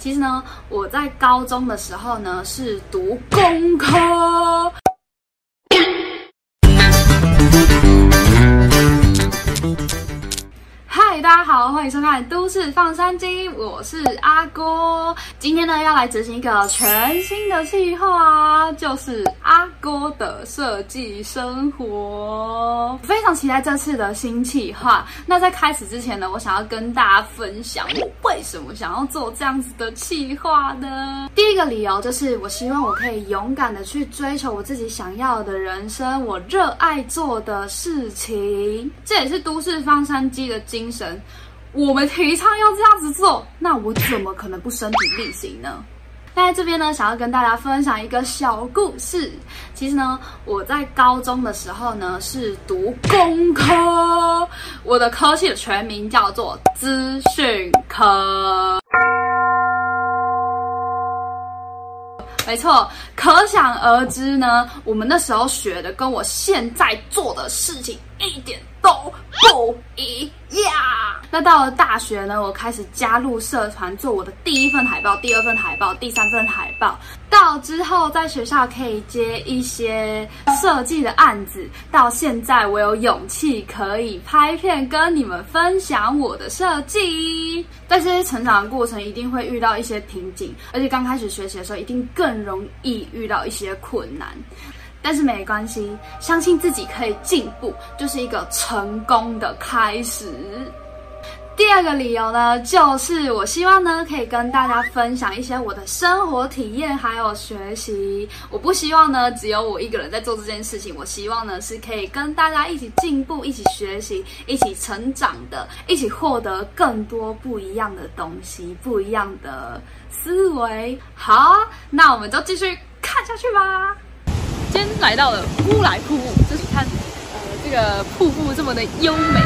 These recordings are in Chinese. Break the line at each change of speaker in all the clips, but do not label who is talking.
其实呢，我在高中的时候呢是读工科。嗨，大家好，欢迎收看《都市放山鸡》，我是阿郭。今天呢，要来执行一个全新的计划，就是阿郭的设计生活。非常期待这次的新计划。那在开始之前呢，我想要跟大家分享我为什么想要做这样子的计划呢？第一个理由就是，我希望我可以勇敢的去追求我自己想要的人生，我热爱做的事情。这也是《都市方山鸡》的精神。我们提倡要这样子做，那我怎么可能不身体力行呢？那在这边呢，想要跟大家分享一个小故事。其实呢，我在高中的时候呢是读工科，我的科系的全名叫做资讯科。没错，可想而知呢，我们那时候学的跟我现在做的事情一点都不一样。那到了大学呢，我开始加入社团，做我的第一份海报、第二份海报、第三份海报。到之后在学校可以接一些设计的案子，到现在我有勇气可以拍片跟你们分享我的设计。在这些成长的过程，一定会遇到一些瓶颈，而且刚开始学习的时候，一定更容易遇到一些困难。但是没关系，相信自己可以进步，就是一个成功的开始。第二个理由呢，就是我希望呢，可以跟大家分享一些我的生活体验，还有学习。我不希望呢，只有我一个人在做这件事情。我希望呢，是可以跟大家一起进步，一起学习，一起成长的，一起获得更多不一样的东西，不一样的思维。好，那我们就继续看下去吧。今天来到了乌来瀑布，就是看，呃，这个瀑布这么的优美。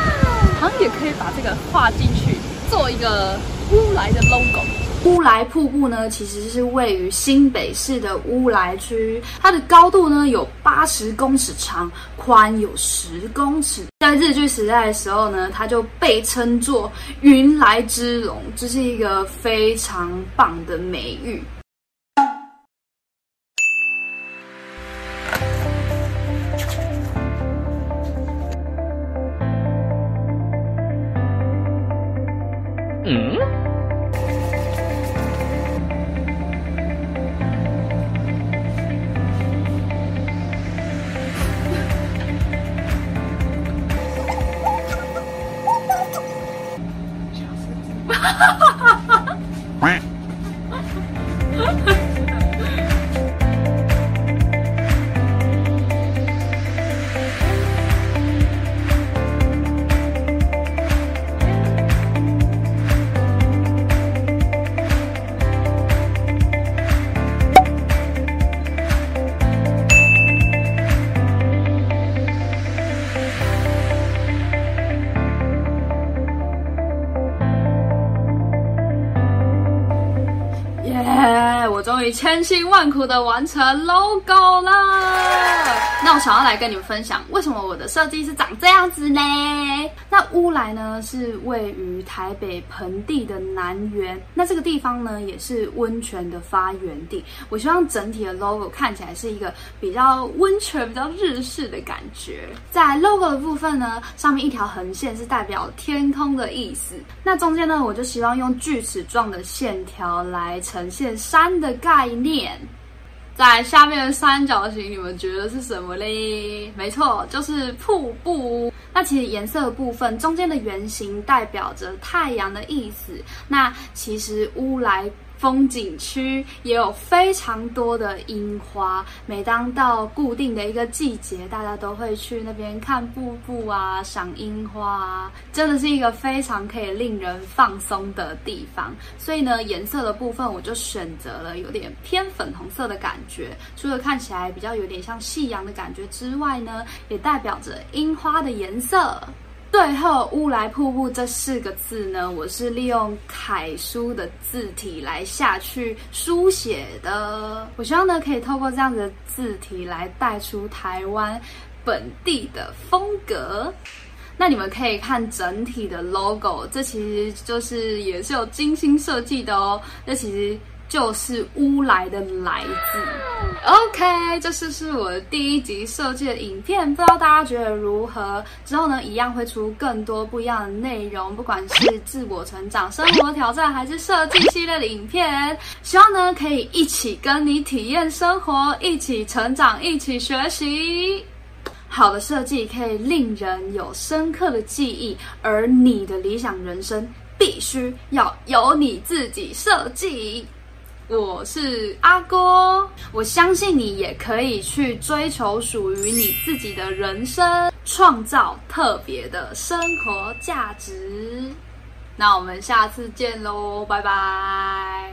好像也可以把这个画进去，做一个乌来的 logo。乌来瀑布呢，其实是位于新北市的乌来区，它的高度呢有八十公尺长，宽有十公尺。在日据时代的时候呢，它就被称作云来之龙，这是一个非常棒的美誉。ん。终于千辛万苦的完成 logo 了，那我想要来跟你们分享，为什么我的设计是长这样子呢？那乌来呢是位于台北盆地的南缘，那这个地方呢也是温泉的发源地。我希望整体的 logo 看起来是一个比较温泉、比较日式的感觉。在 logo 的部分呢，上面一条横线是代表天空的意思，那中间呢我就希望用锯齿状的线条来呈现山的概念。在下面的三角形，你们觉得是什么嘞？没错，就是瀑布。那其实颜色部分，中间的圆形代表着太阳的意思。那其实乌来。风景区也有非常多的樱花，每当到固定的一个季节，大家都会去那边看瀑布啊，赏樱花，真的是一个非常可以令人放松的地方。所以呢，颜色的部分我就选择了有点偏粉红色的感觉，除了看起来比较有点像夕阳的感觉之外呢，也代表着樱花的颜色。最后，乌来瀑布这四个字呢，我是利用楷书的字体来下去书写的。我希望呢，可以透过这样子的字体来带出台湾本地的风格。那你们可以看整体的 logo，这其实就是也是有精心设计的哦。这其实就是乌来的来字。OK，这是是我第一集设计的影片，不知道大家觉得如何？之后呢，一样会出更多不一样的内容，不管是自我成长、生活挑战，还是设计系列的影片。希望呢，可以一起跟你体验生活，一起成长，一起学习。好的设计可以令人有深刻的记忆，而你的理想人生必须要由你自己设计。我是阿郭，我相信你也可以去追求属于你自己的人生，创造特别的生活价值。那我们下次见喽，拜拜。